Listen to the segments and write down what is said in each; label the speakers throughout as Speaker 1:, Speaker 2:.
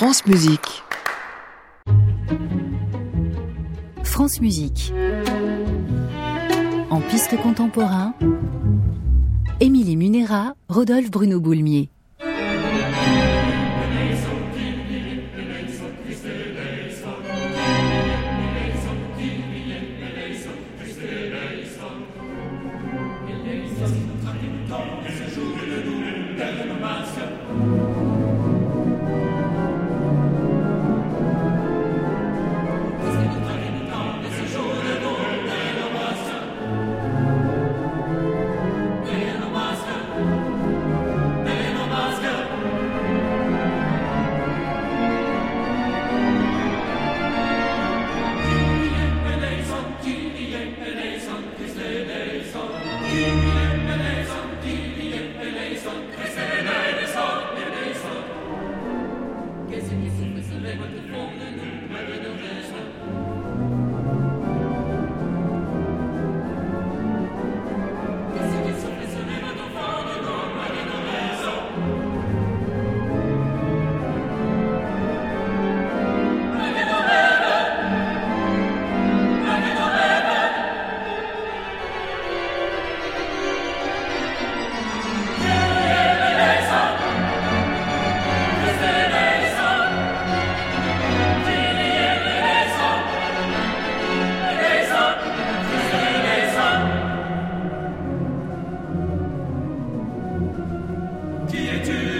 Speaker 1: France Musique.
Speaker 2: France Musique. En piste contemporain, Émilie Munera, Rodolphe Bruno Boulmier.
Speaker 3: En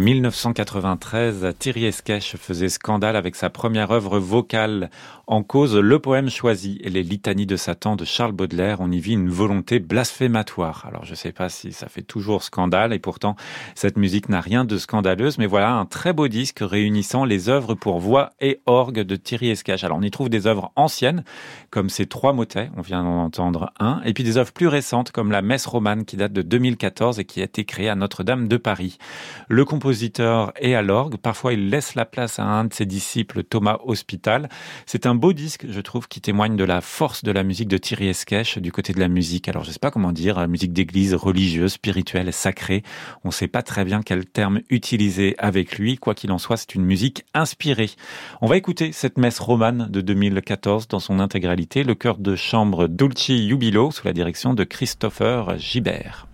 Speaker 3: 1993, Thierry Esquèche faisait scandale avec sa première œuvre vocale en cause le poème choisi et les litanies de Satan de Charles Baudelaire. On y vit une volonté blasphématoire. Alors je ne sais pas si ça fait toujours scandale et pourtant cette musique n'a rien de scandaleuse, mais voilà un très beau disque réunissant les œuvres pour voix et orgue de Thierry Esquèche. Alors on y trouve des œuvres anciennes comme ces trois motets, on vient d'en entendre un, et puis des œuvres plus récentes comme la messe romane qui date de 2014 et qui a été créée à Notre-Dame de Paris. Le compositeur est à l'orgue, parfois il laisse la place à un de ses disciples, Thomas Hospital. C'est un beau disque, je trouve, qui témoigne de la force de la musique de Thierry Esquèche du côté de la musique. Alors, je sais pas comment dire, musique d'église, religieuse, spirituelle, sacrée. On sait pas très bien quel terme utiliser avec lui. Quoi qu'il en soit, c'est une musique inspirée. On va écouter cette messe romane de 2014 dans son intégralité, le chœur de chambre Dulci Jubilo sous la direction de Christopher Gibert.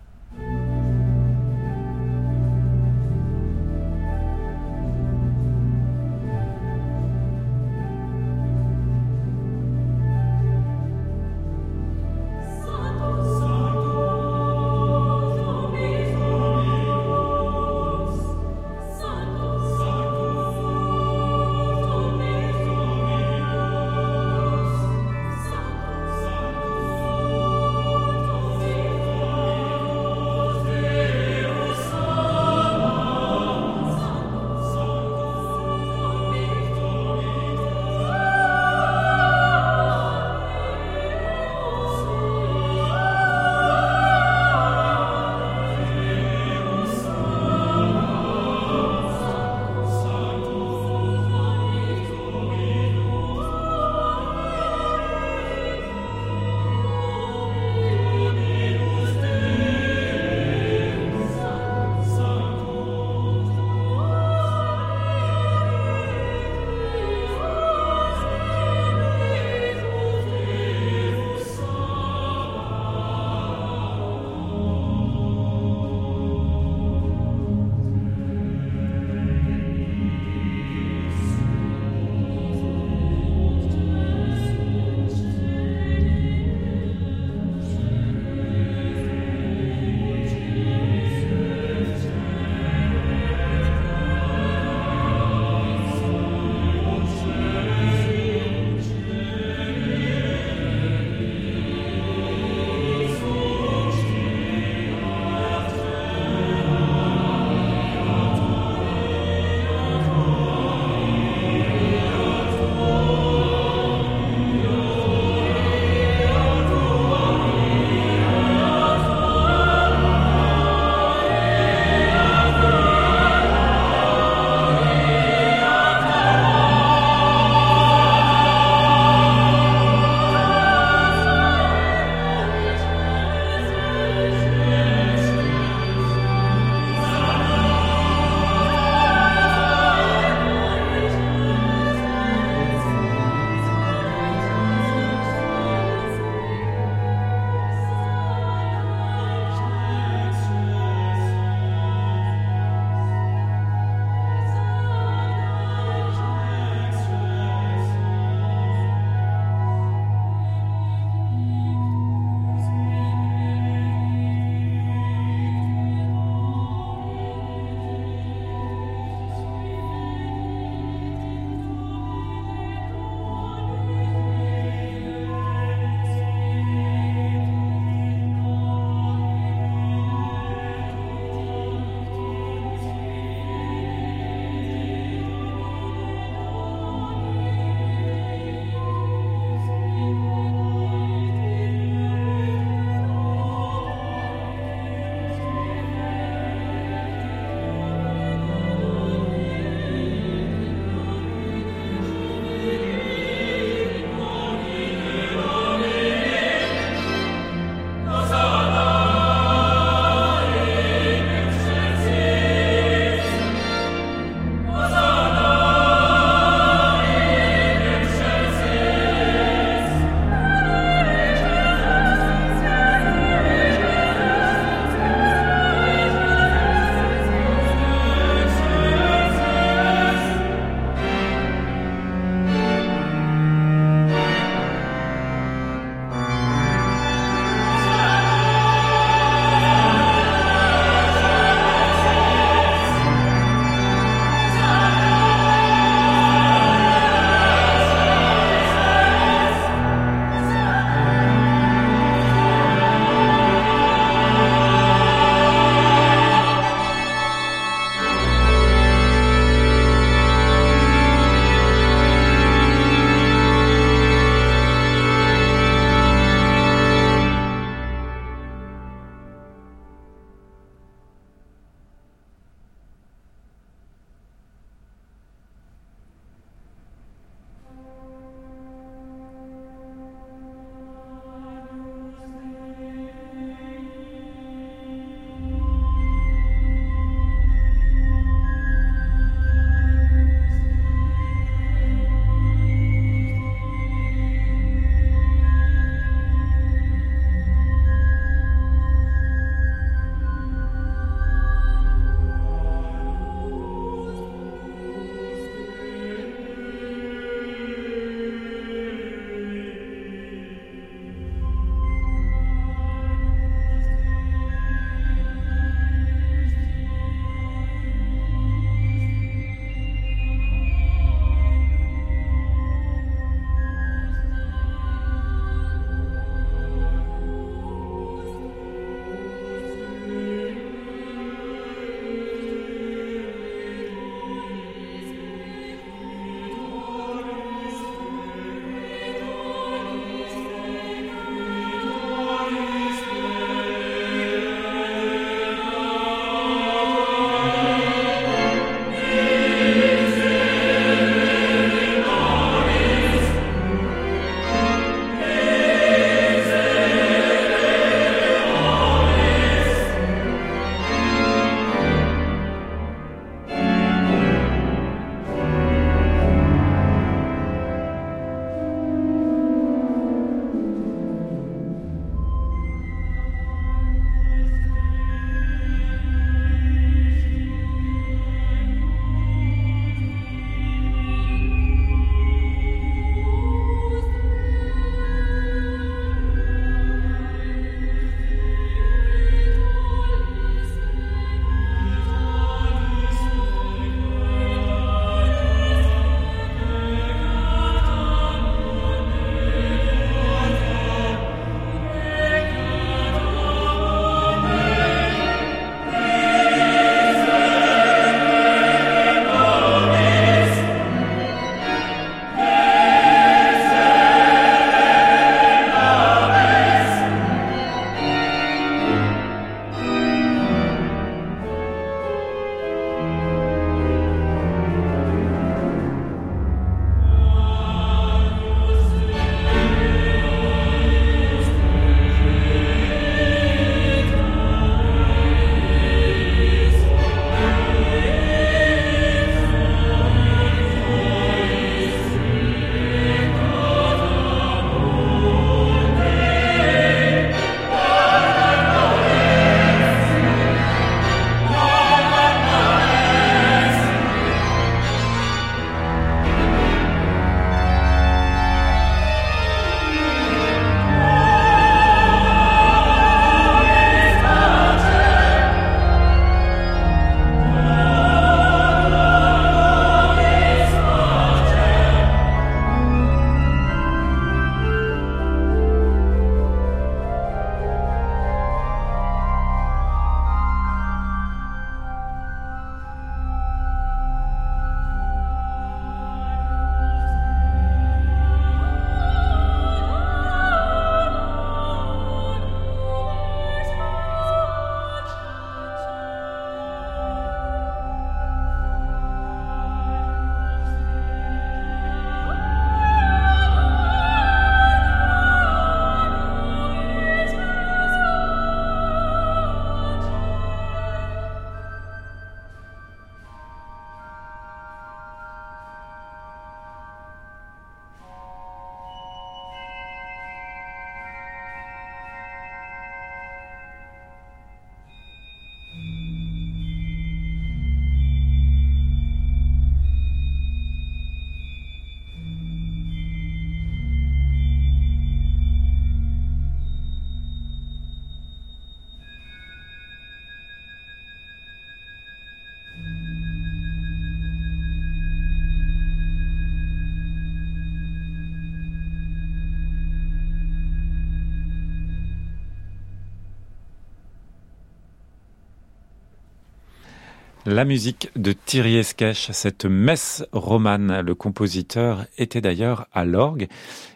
Speaker 3: La musique de Thierry Esquèche, cette messe romane. Le compositeur était d'ailleurs à l'orgue.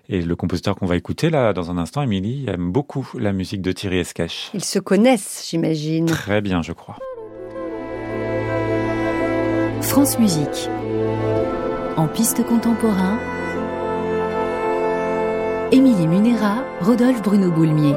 Speaker 3: Et le compositeur qu'on va écouter là dans un instant, Émilie, aime beaucoup la musique de Thierry Esquèche.
Speaker 1: Ils se connaissent, j'imagine.
Speaker 3: Très bien, je crois.
Speaker 2: France Musique. En piste contemporain, Émilie Munera, Rodolphe Bruno Boulmier.